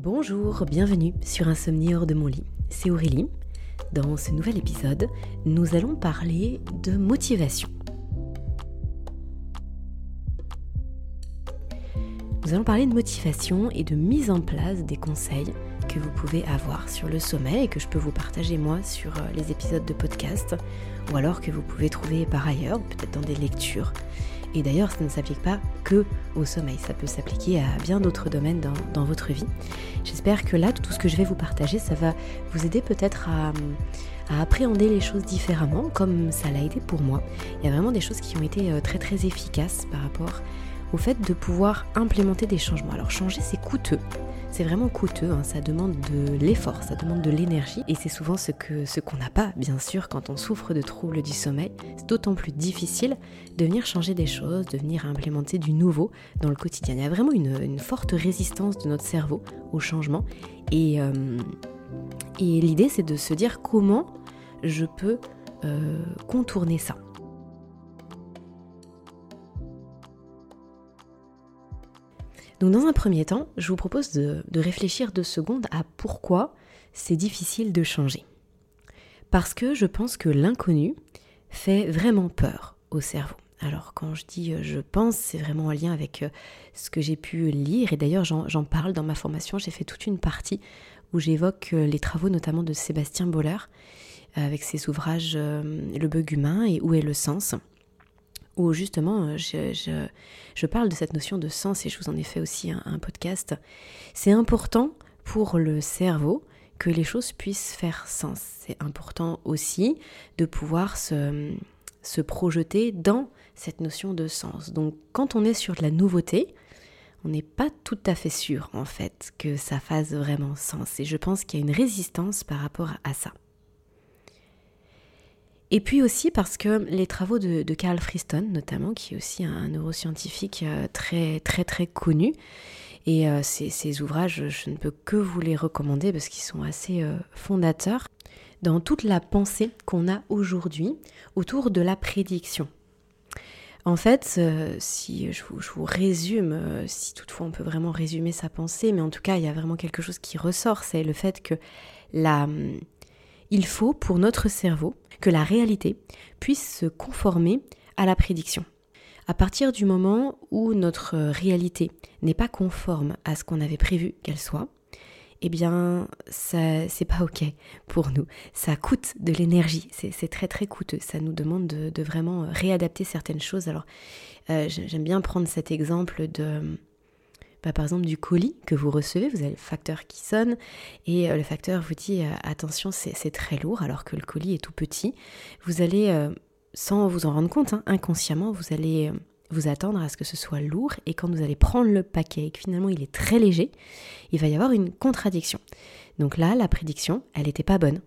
Bonjour, bienvenue sur Insomnie hors de mon lit. C'est Aurélie. Dans ce nouvel épisode, nous allons parler de motivation. Nous allons parler de motivation et de mise en place des conseils que vous pouvez avoir sur le sommeil et que je peux vous partager moi sur euh, les épisodes de podcast ou alors que vous pouvez trouver par ailleurs, peut-être dans des lectures et d'ailleurs, ça ne s'applique pas que au sommeil, ça peut s'appliquer à bien d'autres domaines dans, votre vie. J'espère que là, tout ce que je vais vous partager, ça va vous aider peut-être à, à appréhender les choses différemment, comme ça l'a été pour moi. Il y a vraiment des choses qui ont été euh, très très efficaces par rapport au fait de pouvoir implémenter des changements. Alors changer, c'est coûteux. C'est vraiment coûteux, hein. ça demande de l'effort, ça demande de l'énergie et c'est souvent ce que ce qu'on n'a pas, bien sûr, quand on souffre de troubles du sommeil. C'est d'autant plus difficile de venir changer des choses, de venir implémenter du nouveau dans le quotidien. Il y a vraiment une, forte résistance de notre cerveau au changement et, euh, et l'idée c'est de se dire comment je peux euh, contourner ça. Donc dans un premier temps, je vous propose de, réfléchir deux secondes à pourquoi c'est difficile de changer. Parce que je pense que l'inconnu fait vraiment peur au cerveau. Alors quand je dis euh, je pense, c'est vraiment en lien avec euh, ce que j'ai pu lire, et d'ailleurs j'en parle dans ma formation, j'ai fait toute une partie où j'évoque euh, les travaux notamment de Sébastien Boller, avec ses ouvrages Le bug humain et Où est le sens? Où justement euh, je, parle de cette notion de sens et je vous en ai fait aussi un, podcast. C'est important pour le cerveau que les choses puissent faire sens. C'est important aussi de pouvoir se, se projeter dans cette notion de sens. Donc quand on est sur de la nouveauté, on n'est pas tout à fait sûr en fait que ça fasse vraiment sens. Et je pense qu'il y a une résistance par rapport à ça. Et puis aussi parce que les travaux de, Carl Friston, notamment, qui est aussi un neuroscientifique euh, très très très connu, et euh, ces, ouvrages, je ne peux que vous les recommander parce qu'ils sont assez euh, fondateurs dans toute la pensée qu'on a aujourd'hui autour de la prédiction. En fait, si je vous, je vous, résume, si toutefois on peut vraiment résumer sa pensée, mais en tout cas il y a vraiment quelque chose qui ressort, c'est le fait que la, il faut pour notre cerveau que la réalité puisse se conformer à la prédiction. À partir du moment où notre réalité n'est pas conforme à ce qu'on avait prévu qu'elle soit, eh bien, ça, c'est pas ok pour nous. Ça coûte de l'énergie. C'est, très très coûteux. Ça nous demande de, vraiment réadapter certaines choses. Alors, euh, j'aime bien prendre cet exemple de, bah, par exemple du colis que vous recevez, vous avez le facteur qui sonne et euh, le facteur vous dit euh, attention c'est très lourd alors que le colis est tout petit. Vous allez, euh, sans vous en rendre compte, hein, inconsciemment, vous allez vous attendre à ce que ce soit lourd et quand vous allez prendre le paquet et que finalement il est très léger, il va y avoir une contradiction. Donc là, la prédiction, elle n'était pas bonne.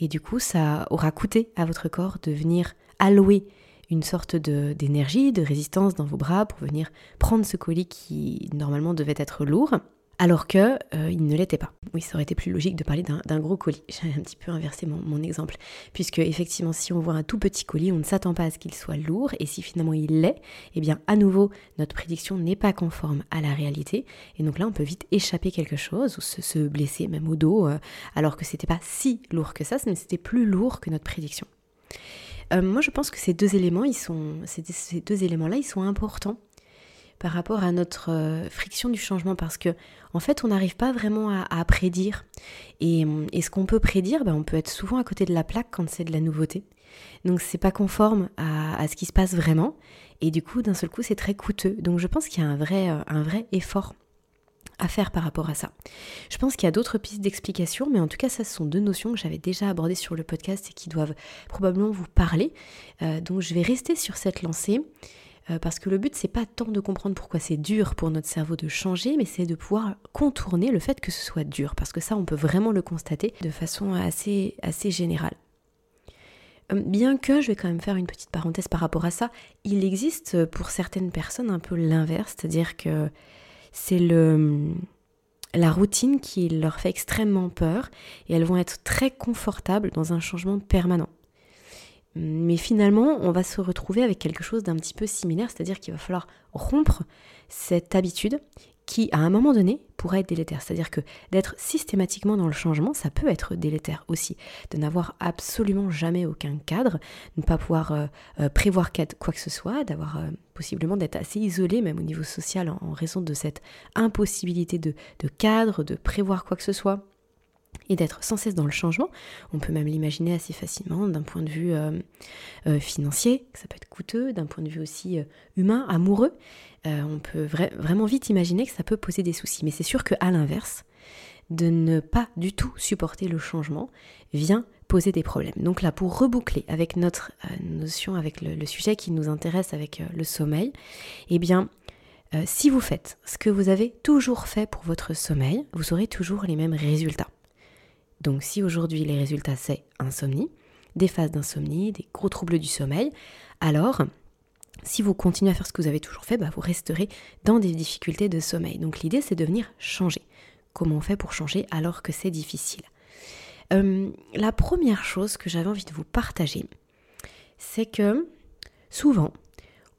Et du coup, ça aura coûté à votre corps de venir allouer une sorte d'énergie, de, résistance dans vos bras pour venir prendre ce colis qui normalement devait être lourd, alors que euh, il ne l'était pas. Oui, ça aurait été plus logique de parler d'un gros colis. J'ai un petit peu inversé mon, exemple, puisque effectivement, si on voit un tout petit colis, on ne s'attend pas à ce qu'il soit lourd, et si finalement il l'est, eh bien à nouveau, notre prédiction n'est pas conforme à la réalité, et donc là, on peut vite échapper quelque chose, ou se, blesser même au dos, euh, alors que c'était pas si lourd que ça, mais c'était plus lourd que notre prédiction. Euh, moi, je pense que ces deux éléments, ils sont, ces deux éléments-là, ils sont importants par rapport à notre euh, friction du changement parce que en fait on n'arrive pas vraiment à, prédire. Et, ce qu'on peut prédire ben, on peut être souvent à côté de la plaque quand c'est de la nouveauté. Donc c'est pas conforme à, à, ce qui se passe vraiment. Et du coup d'un seul coup c'est très coûteux. Donc je pense qu'il y a un vrai, euh, un vrai effort à faire par rapport à ça. Je pense qu'il y a d'autres pistes d'explication, mais en tout cas, ça, ce sont deux notions que j'avais déjà abordées sur le podcast et qui doivent probablement vous parler. Euh, donc, je vais rester sur cette lancée. Euh, parce que le but, c'est pas tant de comprendre pourquoi c'est dur pour notre cerveau de changer, mais c'est de pouvoir contourner le fait que ce soit dur, parce que ça, on peut vraiment le constater de façon assez, assez générale. Euh, bien que, je vais quand même faire une petite parenthèse par rapport à ça, il existe pour certaines personnes un peu l'inverse, c'est-à-dire que c'est le la routine qui leur fait extrêmement peur et elles vont être très confortables dans un changement permanent. Mais finalement, on va se retrouver avec quelque chose d'un petit peu similaire, c'est-à-dire qu'il va falloir rompre cette habitude qui, à un moment donné, pourrait être délétère. C'est-à-dire que d'être systématiquement dans le changement, ça peut être délétère aussi. De n'avoir absolument jamais aucun cadre, de ne pas pouvoir euh, euh, prévoir quoi que ce soit, d'avoir euh, possiblement d'être assez isolé, même au niveau social, en, raison de cette impossibilité de, de cadre, de prévoir quoi que ce soit et d'être sans cesse dans le changement. On peut même l'imaginer assez facilement d'un point de vue financier, que ça peut être coûteux, d'un point de vue aussi humain, amoureux. Euh, on peut vraiment vite imaginer que ça peut poser des soucis. Mais c'est sûr qu'à l'inverse, de ne pas du tout supporter le changement vient poser des problèmes. Donc là, pour reboucler avec notre euh, notion, avec le, sujet qui nous intéresse, avec euh, le sommeil, eh bien, si vous faites ce que vous avez toujours fait pour votre sommeil, vous aurez toujours les mêmes résultats. Donc si aujourd'hui les résultats c'est insomnie, des phases d'insomnie, des gros troubles du sommeil, alors si vous continuez à faire ce que vous avez toujours fait, bah, vous resterez dans des difficultés de sommeil. Donc l'idée, c'est de venir changer. Comment on fait pour changer alors que c'est difficile? Euh, La première chose que j'avais envie de vous partager, c'est que souvent,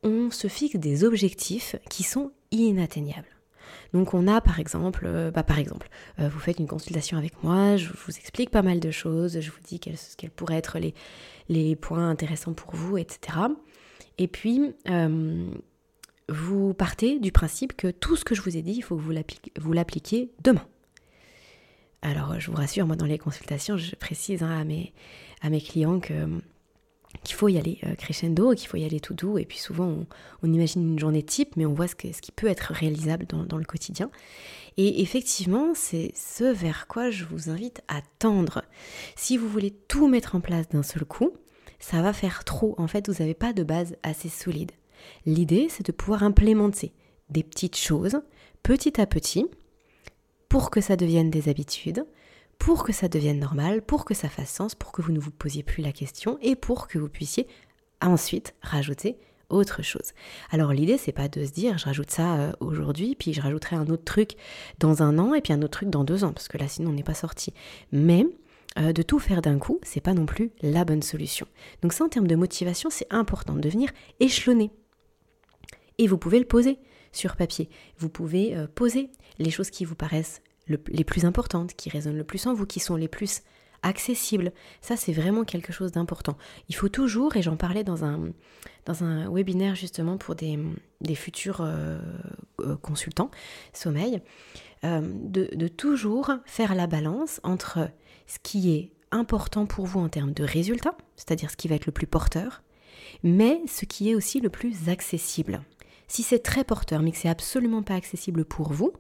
on se fixe des objectifs qui sont inatteignables. Donc on a par exemple, euh, bah, par exemple, euh, vous faites une consultation avec moi, je vous explique pas mal de choses, je vous dis quels, pourraient être les, les points intéressants pour vous, etc. Et puis, euh, vous partez du principe que tout ce que je vous ai dit, il faut que vous l'appliquiez demain. Alors, je vous rassure, moi, dans les consultations, je précise hein, à, mes, à mes clients que qu'il faut y aller euh, crescendo, qu'il faut y aller tout doux, et puis souvent on, imagine une journée type, mais on voit ce, qui peut être réalisable dans le quotidien. Et effectivement, c'est ce vers quoi je vous invite à tendre. Si vous voulez tout mettre en place d'un seul coup, ça va faire trop. En fait, vous n'avez pas de base assez solide. L'idée, c'est de pouvoir implémenter des petites choses petit à petit pour que ça devienne des habitudes, pour que ça devienne normal, pour que ça fasse sens, pour que vous ne vous posiez plus la question et pour que vous puissiez ensuite rajouter autre chose. Alors l'idée c'est pas de se dire je rajoute ça euh, aujourd'hui puis je rajouterai un autre truc dans un an et puis un autre truc dans deux ans parce que là sinon on n'est pas sorti. Mais euh, de tout faire d'un coup, c'est pas non plus la bonne solution. Donc ça en termes de motivation, c'est important de venir échelonner. Et vous pouvez le poser sur papier. Vous pouvez euh, poser les choses qui vous paraissent les plus importantes, qui résonnent le plus en vous, qui sont les plus accessibles. Ça, c'est vraiment quelque chose d'important. Il faut toujours, et j'en parlais dans un, dans un webinaire justement pour des, futurs euh, consultants sommeil, de, de toujours faire la balance entre ce qui est important pour vous en termes de résultats, c'est-à-dire ce qui va être le plus porteur, mais ce qui est aussi le plus accessible. Si c'est très porteur mais que c'est absolument pas accessible pour vous,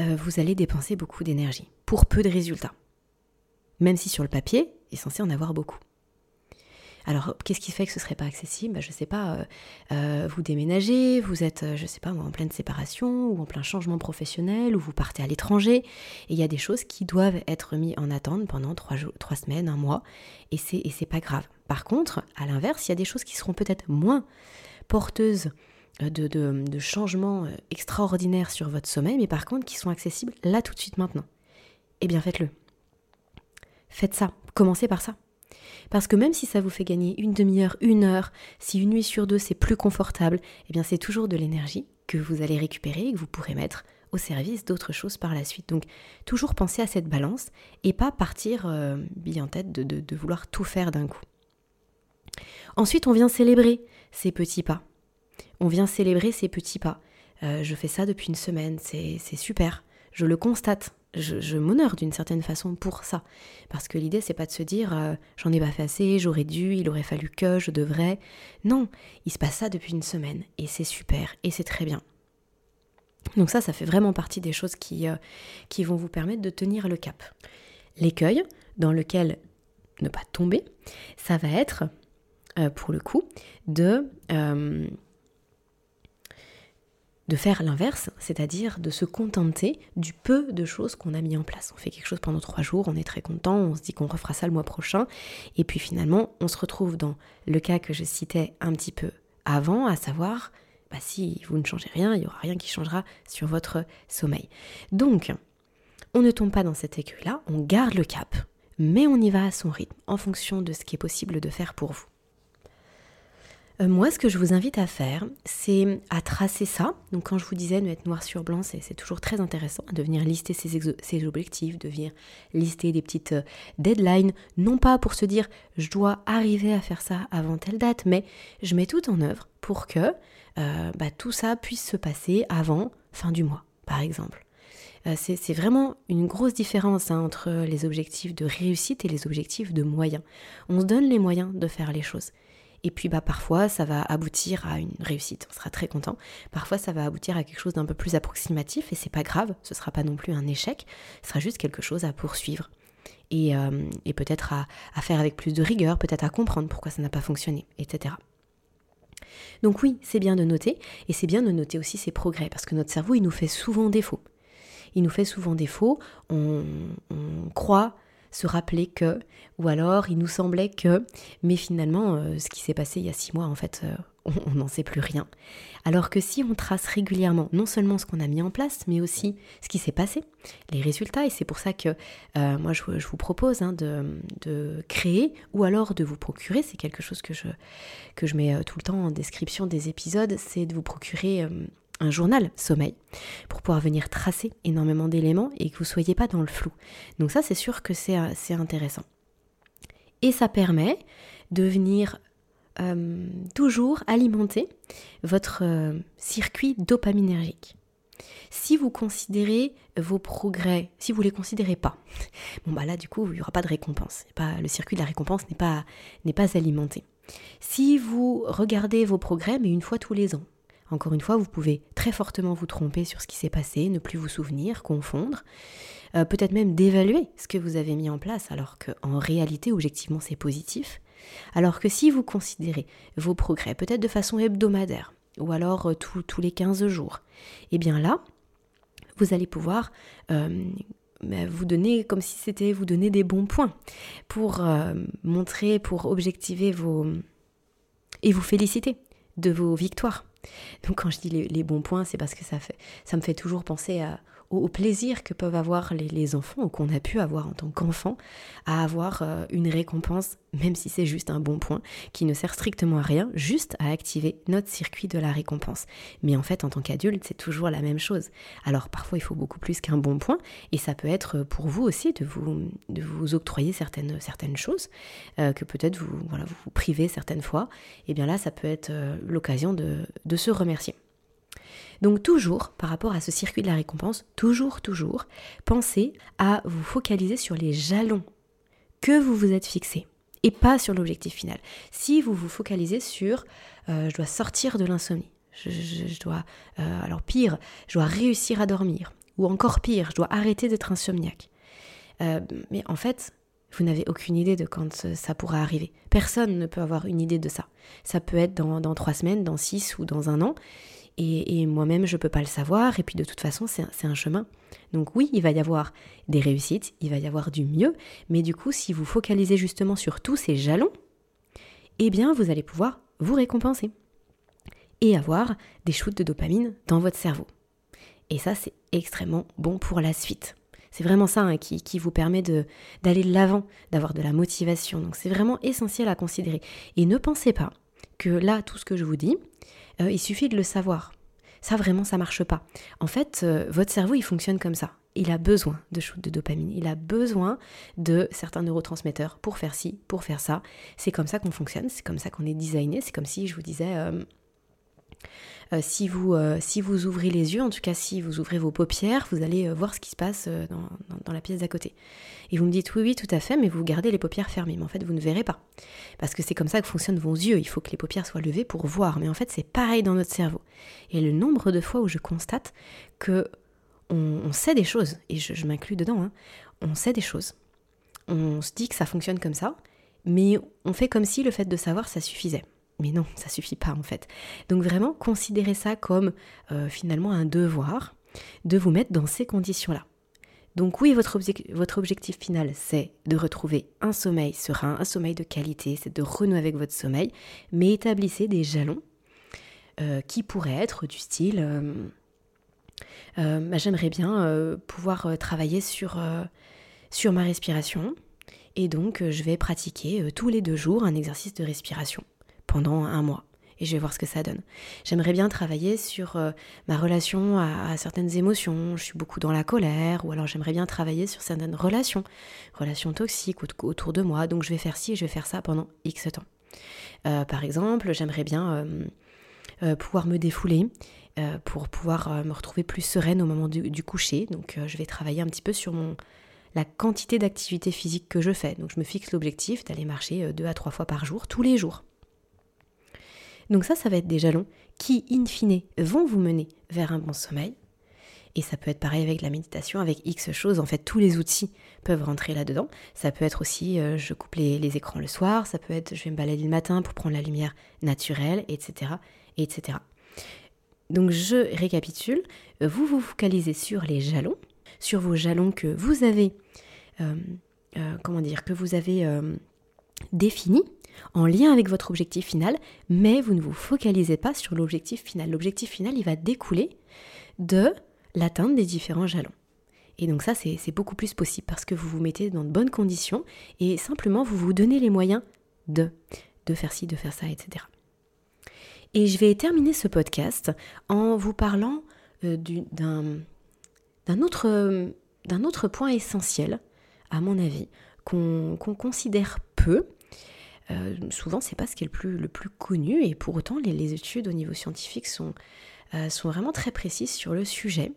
euh, vous allez dépenser beaucoup d'énergie pour peu de résultats. Même si sur le papier, il est censé en avoir beaucoup. Alors, qu'est-ce qui fait que ce serait pas accessible? Bah, Je sais pas, euh, euh, vous déménagez, vous êtes, je sais pas, en pleine séparation ou en plein changement professionnel ou vous partez à l'étranger et il y a des choses qui doivent être mises en attente pendant trois, trois semaines, un mois et c'est, et c'est pas grave. Par contre, à l'inverse, il y a des choses qui seront peut-être moins porteuses de, de, changements extraordinaires sur votre sommeil, mais par contre qui sont accessibles là tout de suite maintenant. Eh bien, faites-le. Faites ça. Commencez par ça. Parce que même si ça vous fait gagner une demi-heure, une heure, si une nuit sur deux c'est plus confortable, eh bien c'est toujours de l'énergie que vous allez récupérer et que vous pourrez mettre au service d'autres choses par la suite. Donc toujours penser à cette balance et pas partir euh, bien en tête de, vouloir tout faire d'un coup. Ensuite, on vient célébrer ces petits pas. On vient célébrer ces petits pas. Euh, je fais ça depuis une semaine, c'est super. Je le constate je, m'honore d'une certaine façon pour ça. Parce que l'idée, c'est pas de se dire euh, j'en ai pas fait assez, j'aurais dû, il aurait fallu que, je devrais. Non, il se passe ça depuis une semaine et c'est super et c'est très bien. Donc ça, ça fait vraiment partie des choses qui, euh, vont vous permettre de tenir le cap. L'écueil dans lequel ne pas tomber, ça va être, pour le coup, de de faire l'inverse, c'est-à-dire de se contenter du peu de choses qu'on a mis en place. On fait quelque chose pendant trois jours, on est très content, on se dit qu'on refera ça le mois prochain, et puis finalement, on se retrouve dans le cas que je citais un petit peu avant, à savoir, bah, si vous ne changez rien, il n'y aura rien qui changera sur votre sommeil. Donc, on ne tombe pas dans cet écueil-là, on garde le cap, mais on y va à son rythme, en fonction de ce qui est possible de faire pour vous. Euh, moi, ce que je vous invite à faire, c'est à tracer ça. Donc, quand je vous disais de mettre noir sur blanc, c'est toujours très intéressant de venir lister ses, objectifs, de venir lister des petites euh, deadlines, non pas pour se dire je dois arriver à faire ça avant telle date, mais je mets tout en œuvre pour que euh, bah, tout ça puisse se passer avant fin du mois, par exemple. c'est vraiment une grosse différence hein, entre les objectifs de réussite et les objectifs de moyens. On se donne les moyens de faire les choses. Et puis bah parfois ça va aboutir à une réussite, on sera très content. Parfois ça va aboutir à quelque chose d'un peu plus approximatif et c'est pas grave, ce sera pas non plus un échec, ce sera juste quelque chose à poursuivre. Et, euh, peut-être à, faire avec plus de rigueur, peut-être à comprendre pourquoi ça n'a pas fonctionné, etc. Donc oui, c'est bien de noter, et c'est bien de noter aussi ses progrès, parce que notre cerveau, il nous fait souvent défaut. Il nous fait souvent défaut, on, on croit se rappeler que, ou alors il nous semblait que, mais finalement, euh, ce qui s'est passé il y a six mois, en fait, euh, on n'en sait plus rien. Alors que si on trace régulièrement non seulement ce qu'on a mis en place, mais aussi ce qui s'est passé, les résultats, et c'est pour ça que euh, moi je, vous propose hein, de, créer ou alors de vous procurer, c'est quelque chose que je, que je mets tout le temps en description des épisodes, c'est de vous procurer un journal sommeil pour pouvoir venir tracer énormément d'éléments et que vous ne soyez pas dans le flou. Donc ça, c'est sûr que c'est euh, intéressant. Et ça permet de venir euh, toujours alimenter votre euh, circuit dopaminergique. Si vous considérez vos progrès, si vous ne les considérez pas, bon bah là du coup il n'y aura pas de récompense. Le circuit de la récompense n'est pas, pas alimenté. Si vous regardez vos progrès, mais une fois tous les ans, encore une fois, vous pouvez très fortement vous tromper sur ce qui s'est passé, ne plus vous souvenir, confondre, euh, peut-être même d'évaluer ce que vous avez mis en place, alors qu'en réalité, objectivement, c'est positif. Alors que si vous considérez vos progrès, peut-être de façon hebdomadaire, ou alors euh, tous les 15 jours, eh bien là, vous allez pouvoir euh, bah, vous donner, comme si c'était vous donner des bons points, pour montrer, pour objectiver vos... et vous féliciter de vos victoires. Donc quand je dis les, bons points, c'est parce que ça, me fait toujours penser à, au, plaisir que peuvent avoir les, enfants ou qu'on a pu avoir en tant qu'enfant à avoir euh, une récompense, même si c'est juste un bon point, qui ne sert strictement à rien, juste à activer notre circuit de la récompense. Mais en fait, en tant qu'adulte, c'est toujours la même chose. Alors parfois, il faut beaucoup plus qu'un bon point, et ça peut être pour vous aussi de vous, de vous octroyer certaines, certaines choses, euh, que peut-être vous, voilà, vous vous privez certaines fois. Et bien là, ça peut être euh, l'occasion de, de se remercier. Donc toujours, par rapport à ce circuit de la récompense, toujours, toujours, pensez à vous focaliser sur les jalons que vous vous êtes fixés et pas sur l'objectif final. Si vous vous focalisez sur euh, je dois sortir de l'insomnie, je, dois, euh, alors pire, je dois réussir à dormir, ou encore pire, je dois arrêter d'être insomniaque. Euh, mais en fait, vous n'avez aucune idée de quand ça pourra arriver. Personne ne peut avoir une idée de ça. Ça peut être dans, dans trois semaines, dans six ou dans un an. Et, moi-même, je peux pas le savoir. Et puis de toute façon, c'est un chemin. Donc oui, il va y avoir des réussites, il va y avoir du mieux. Mais du coup, si vous focalisez justement sur tous ces jalons, eh bien, vous allez pouvoir vous récompenser. Et avoir des shoots de dopamine dans votre cerveau. Et ça, c'est extrêmement bon pour la suite. C'est vraiment ça hein, qui, qui, vous permet d'aller de l'avant, d'avoir de la motivation. Donc c'est vraiment essentiel à considérer. Et ne pensez pas que là, tout ce que je vous dis, euh, il suffit de le savoir. Ça vraiment, ça marche pas. En fait, euh, votre cerveau, il fonctionne comme ça. Il a besoin de shoot de dopamine. Il a besoin de certains neurotransmetteurs pour faire ci, pour faire ça. C'est comme ça qu'on fonctionne. C'est comme ça qu'on est designé. C'est comme si je vous disais, euh, euh, si, vous, euh, si vous ouvrez les yeux, en tout cas si vous ouvrez vos paupières, vous allez euh, voir ce qui se passe dans, la pièce d'à côté. Et vous me dites oui, oui, tout à fait, mais vous gardez les paupières fermées. Mais en fait, vous ne verrez pas. Parce que c'est comme ça que fonctionnent vos yeux. Il faut que les paupières soient levées pour voir. Mais en fait, c'est pareil dans notre cerveau. Et le nombre de fois où je constate que on, sait des choses, et je, m'inclus dedans, hein, on sait des choses. On se dit que ça fonctionne comme ça, mais on fait comme si le fait de savoir, ça suffisait. Mais non, ça suffit pas en fait. Donc vraiment, considérez ça comme euh, finalement un devoir de vous mettre dans ces conditions-là. Donc oui, votre, objectif final, c'est de retrouver un sommeil serein, un sommeil de qualité, c'est de renouer avec votre sommeil, mais établissez des jalons euh, qui pourraient être du style, euh, bah, j'aimerais bien pouvoir travailler sur ma respiration, et donc je vais pratiquer tous les deux jours un exercice de respiration pendant un mois. et je vais voir ce que ça donne. J'aimerais bien travailler sur euh, ma relation à, certaines émotions. Je suis beaucoup dans la colère, ou alors j'aimerais bien travailler sur certaines relations, relations toxiques autour de moi. Donc je vais faire ci et je vais faire ça pendant X temps. Euh, par exemple, j'aimerais bien euh, pouvoir me défouler pour pouvoir me retrouver plus sereine au moment du, coucher. Donc je vais travailler un petit peu sur mon, la quantité d'activité physique que je fais. Donc je me fixe l'objectif d'aller marcher deux à trois fois par jour, tous les jours. Donc ça, ça va être des jalons qui, in fine, vont vous mener vers un bon sommeil. Et ça peut être pareil avec la méditation, avec X choses. En fait, tous les outils peuvent rentrer là-dedans. Ça peut être aussi, euh, je coupe les, écrans le soir. Ça peut être, je vais me balader le matin pour prendre la lumière naturelle, etc., etc. Donc, je récapitule. Vous vous focalisez sur les jalons, sur vos jalons que vous avez, euh, euh, comment dire, que vous avez définis en lien avec votre objectif final, mais vous ne vous focalisez pas sur l'objectif final. L'objectif final, il va découler de l'atteinte des différents jalons. Et donc ça, c'est beaucoup plus possible parce que vous vous mettez dans de bonnes conditions et simplement vous vous donnez les moyens de, faire ci, de faire ça, etc. Et je vais terminer ce podcast en vous parlant euh, d'un autre point essentiel, à mon avis, qu'on considère peu, euh, souvent, c'est pas ce qui est le plus, le connu, et pour autant, les, études au niveau scientifique sont, euh, sont vraiment très précises sur le sujet.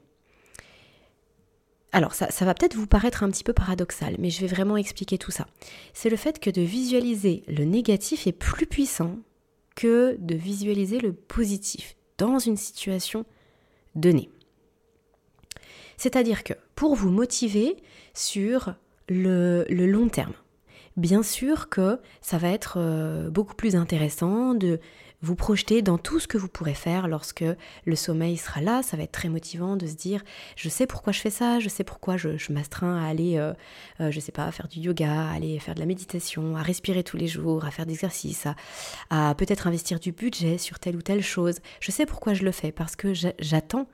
Alors, ça, va peut-être vous paraître un petit peu paradoxal, mais je vais vraiment expliquer tout ça. C'est le fait que de visualiser le négatif est plus puissant que de visualiser le positif dans une situation donnée. C'est-à-dire que pour vous motiver sur le long terme, bien sûr que ça va être euh, beaucoup plus intéressant de vous projeter dans tout ce que vous pourrez faire lorsque le sommeil sera là. Ça va être très motivant de se dire je sais pourquoi je fais ça, je sais pourquoi je, m'astreins à aller, euh, euh, je sais pas, faire du yoga, à aller faire de la méditation, à respirer tous les jours, à faire des exercices, à, peut-être investir du budget sur telle ou telle chose. Je sais pourquoi je le fais parce que j'attends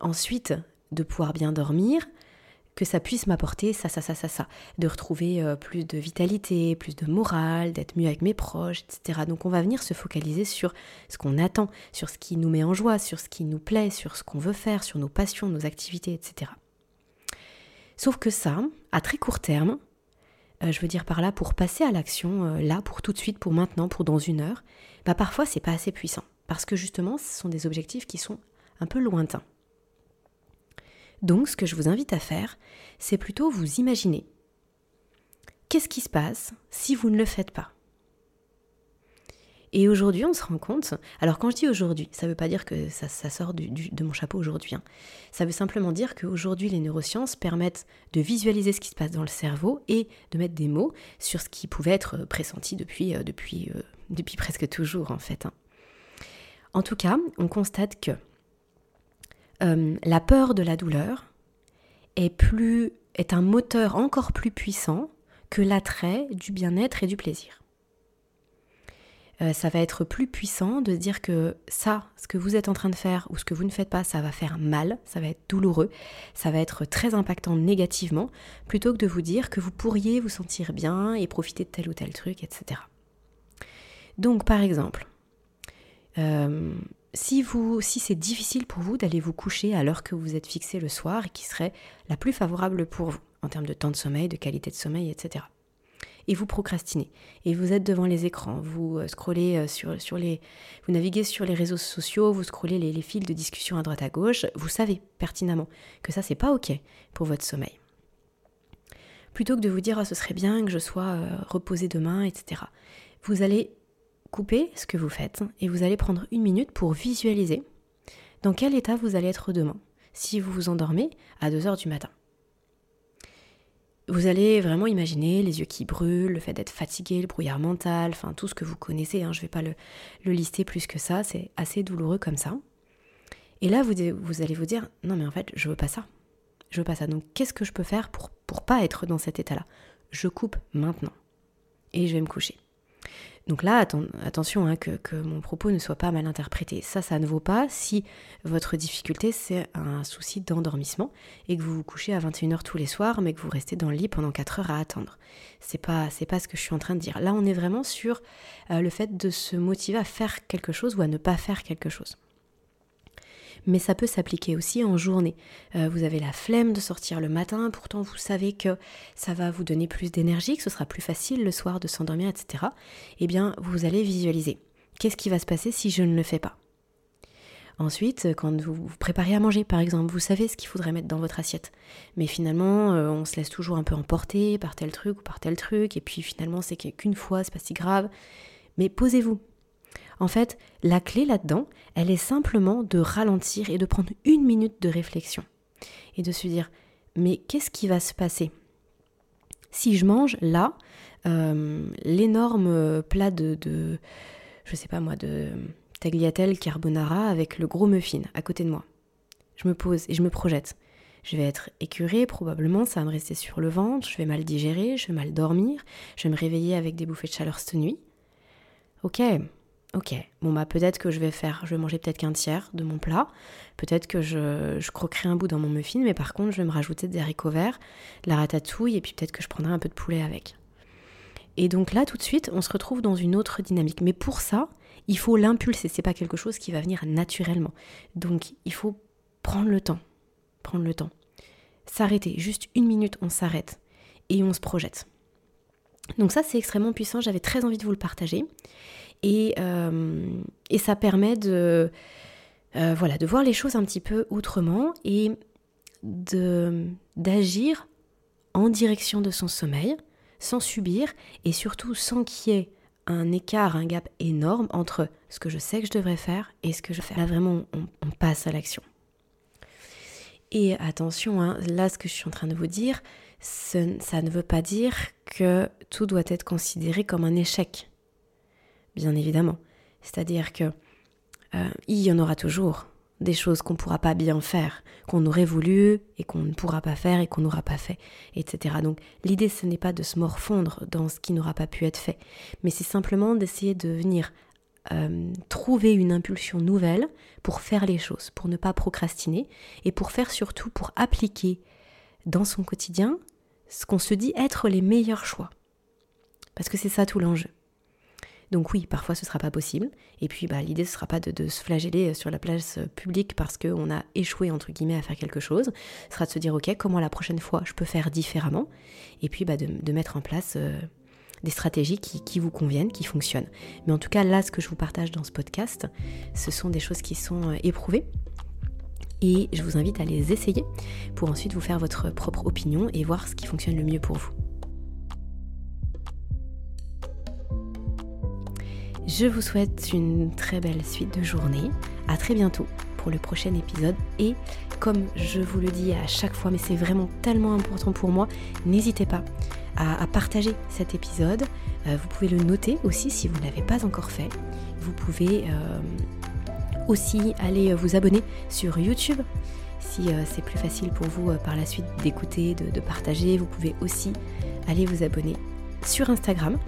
ensuite de pouvoir bien dormir, que ça puisse m'apporter ça, ça, ça, ça, ça, de retrouver euh, plus de vitalité, plus de morale, d'être mieux avec mes proches, etc. Donc on va venir se focaliser sur ce qu'on attend, sur ce qui nous met en joie, sur ce qui nous plaît, sur ce qu'on veut faire, sur nos passions, nos activités, etc. Sauf que ça, à très court terme, euh, je veux dire par là, pour passer à l'action, euh, là, pour tout de suite, pour maintenant, pour dans une heure, bah parfois c'est pas assez puissant. Parce que justement, ce sont des objectifs qui sont un peu lointains. Donc ce que je vous invite à faire, c'est plutôt vous imaginer. Qu'est-ce qui se passe si vous ne le faites pas? Et aujourd'hui, on se rend compte, alors quand je dis aujourd'hui, ça ne veut pas dire que ça, sort de mon chapeau aujourd'hui, hein. ça veut simplement dire qu'aujourd'hui, les neurosciences permettent de visualiser ce qui se passe dans le cerveau et de mettre des mots sur ce qui pouvait être pressenti depuis, euh, depuis, euh, depuis presque toujours en fait. Hein. En tout cas, on constate que euh, la peur de la douleur est, plus, est un moteur encore plus puissant que l'attrait du bien-être et du plaisir. Euh, ça va être plus puissant de dire que ça, ce que vous êtes en train de faire ou ce que vous ne faites pas, ça va faire mal, ça va être douloureux, ça va être très impactant négativement, plutôt que de vous dire que vous pourriez vous sentir bien et profiter de tel ou tel truc, etc. Donc par exemple, euh, si, vous, si c'est difficile pour vous d'aller vous coucher à l'heure que vous êtes fixé le soir et qui serait la plus favorable pour vous en termes de temps de sommeil, de qualité de sommeil, etc. Et vous procrastinez, et vous êtes devant les écrans, vous euh, scrollez euh, sur, les, vous naviguez sur les réseaux sociaux, vous scrollez les, fils de discussion à droite à gauche, vous savez pertinemment que ça c'est pas ok pour votre sommeil. Plutôt que de vous dire ah, ce serait bien que je sois euh, reposé demain, etc. Vous allez coupez ce que vous faites et vous allez prendre une minute pour visualiser dans quel état vous allez être demain si vous vous endormez à 2h du matin. Vous allez vraiment imaginer les yeux qui brûlent, le fait d'être fatigué, le brouillard mental, enfin tout ce que vous connaissez, hein, je ne vais pas le, lister plus que ça, c'est assez douloureux comme ça. Et là, vous, vous, allez vous dire, non mais en fait, je veux pas ça. Je veux pas ça. Donc qu'est-ce que je peux faire pour, pour pas être dans cet état-là? Je coupe maintenant. Et je vais me coucher. Donc là, attention hein, que, mon propos ne soit pas mal interprété. Ça, ça ne vaut pas si votre difficulté, c'est un souci d'endormissement et que vous vous couchez à 21h tous les soirs, mais que vous restez dans le lit pendant 4 heures à attendre. C'est pas, pas ce que je suis en train de dire. Là, on est vraiment sur euh, le fait de se motiver à faire quelque chose ou à ne pas faire quelque chose mais ça peut s'appliquer aussi en journée. Euh, vous avez la flemme de sortir le matin, pourtant vous savez que ça va vous donner plus d'énergie, que ce sera plus facile le soir de s'endormir, etc. Eh bien, vous allez visualiser. Qu'est-ce qui va se passer si je ne le fais pas? Ensuite, quand vous vous préparez à manger, par exemple, vous savez ce qu'il faudrait mettre dans votre assiette. Mais finalement, euh, on se laisse toujours un peu emporter par tel truc ou par tel truc, et puis finalement, c'est qu'une fois, c'est pas si grave. Mais posez-vous, en fait, la clé là-dedans, elle est simplement de ralentir et de prendre une minute de réflexion. Et de se dire, mais qu'est-ce qui va se passer? Si je mange là euh, l'énorme plat de, de, je sais pas moi, de tagliatelle carbonara avec le gros muffin à côté de moi. Je me pose et je me projette. Je vais être écurée, probablement, ça va me rester sur le ventre, je vais mal digérer, je vais mal dormir, je vais me réveiller avec des bouffées de chaleur cette nuit. Ok, Ok, bon bah peut-être que je vais faire, je vais manger peut-être qu'un tiers de mon plat, peut-être que je, je, croquerai un bout dans mon muffin, mais par contre je vais me rajouter des haricots verts, de la ratatouille, et puis peut-être que je prendrai un peu de poulet avec. Et donc là tout de suite on se retrouve dans une autre dynamique. Mais pour ça, il faut l'impulser, c'est pas quelque chose qui va venir naturellement. Donc il faut prendre le temps, prendre le temps. S'arrêter, juste une minute on s'arrête et on se projette. Donc ça c'est extrêmement puissant, j'avais très envie de vous le partager. Euh, et, ça permet de, euh, voilà, de voir les choses un petit peu autrement et d'agir en direction de son sommeil sans subir et surtout sans qu'il y ait un écart, un gap énorme entre ce que je sais que je devrais faire et ce que je fais. Là vraiment on, passe à l'action. Et attention, hein, là ce que je suis en train de vous dire, ça ne veut pas dire que tout doit être considéré comme un échec bien évidemment. C'est-à-dire que euh, il y en aura toujours des choses qu'on ne pourra pas bien faire, qu'on aurait voulu et qu'on ne pourra pas faire et qu'on n'aura pas fait, etc. Donc l'idée ce n'est pas de se morfondre dans ce qui n'aura pas pu être fait, mais c'est simplement d'essayer de venir euh, trouver une impulsion nouvelle pour faire les choses, pour ne pas procrastiner et pour faire surtout, pour appliquer dans son quotidien ce qu'on se dit être les meilleurs choix. Parce que c'est ça tout l'enjeu. Donc oui, parfois ce sera pas possible. Et puis bah, l'idée ce sera pas de, se flageller sur la place publique parce qu'on a échoué entre guillemets à faire quelque chose. Ce sera de se dire ok comment la prochaine fois je peux faire différemment? Et puis bah, de, mettre en place euh, des stratégies qui, vous conviennent, qui fonctionnent. Mais en tout cas là ce que je vous partage dans ce podcast, ce sont des choses qui sont euh, éprouvées. Et je vous invite à les essayer pour ensuite vous faire votre propre opinion et voir ce qui fonctionne le mieux pour vous. Je vous souhaite une très belle suite de journée. À très bientôt pour le prochain épisode. Et comme je vous le dis à chaque fois, mais c'est vraiment tellement important pour moi, n'hésitez pas à, partager cet épisode. Euh, vous pouvez le noter aussi si vous ne l'avez pas encore fait. Vous pouvez euh, aussi aller vous abonner sur YouTube si euh, c'est plus facile pour vous par la suite d'écouter, de, partager. Vous pouvez aussi aller vous abonner sur Instagram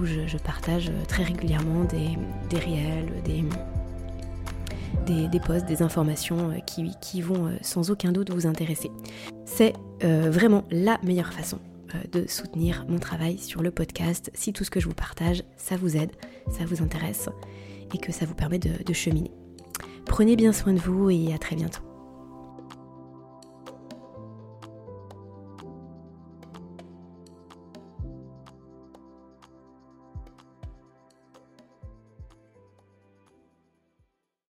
où je, partage très régulièrement des, réels, des, des, posts, des informations euh, qui, vont euh, sans aucun doute vous intéresser. C'est euh, vraiment la meilleure façon de soutenir mon travail sur le podcast si tout ce que je vous partage, ça vous aide, ça vous intéresse et que ça vous permet de cheminer. Prenez bien soin de vous et à très bientôt.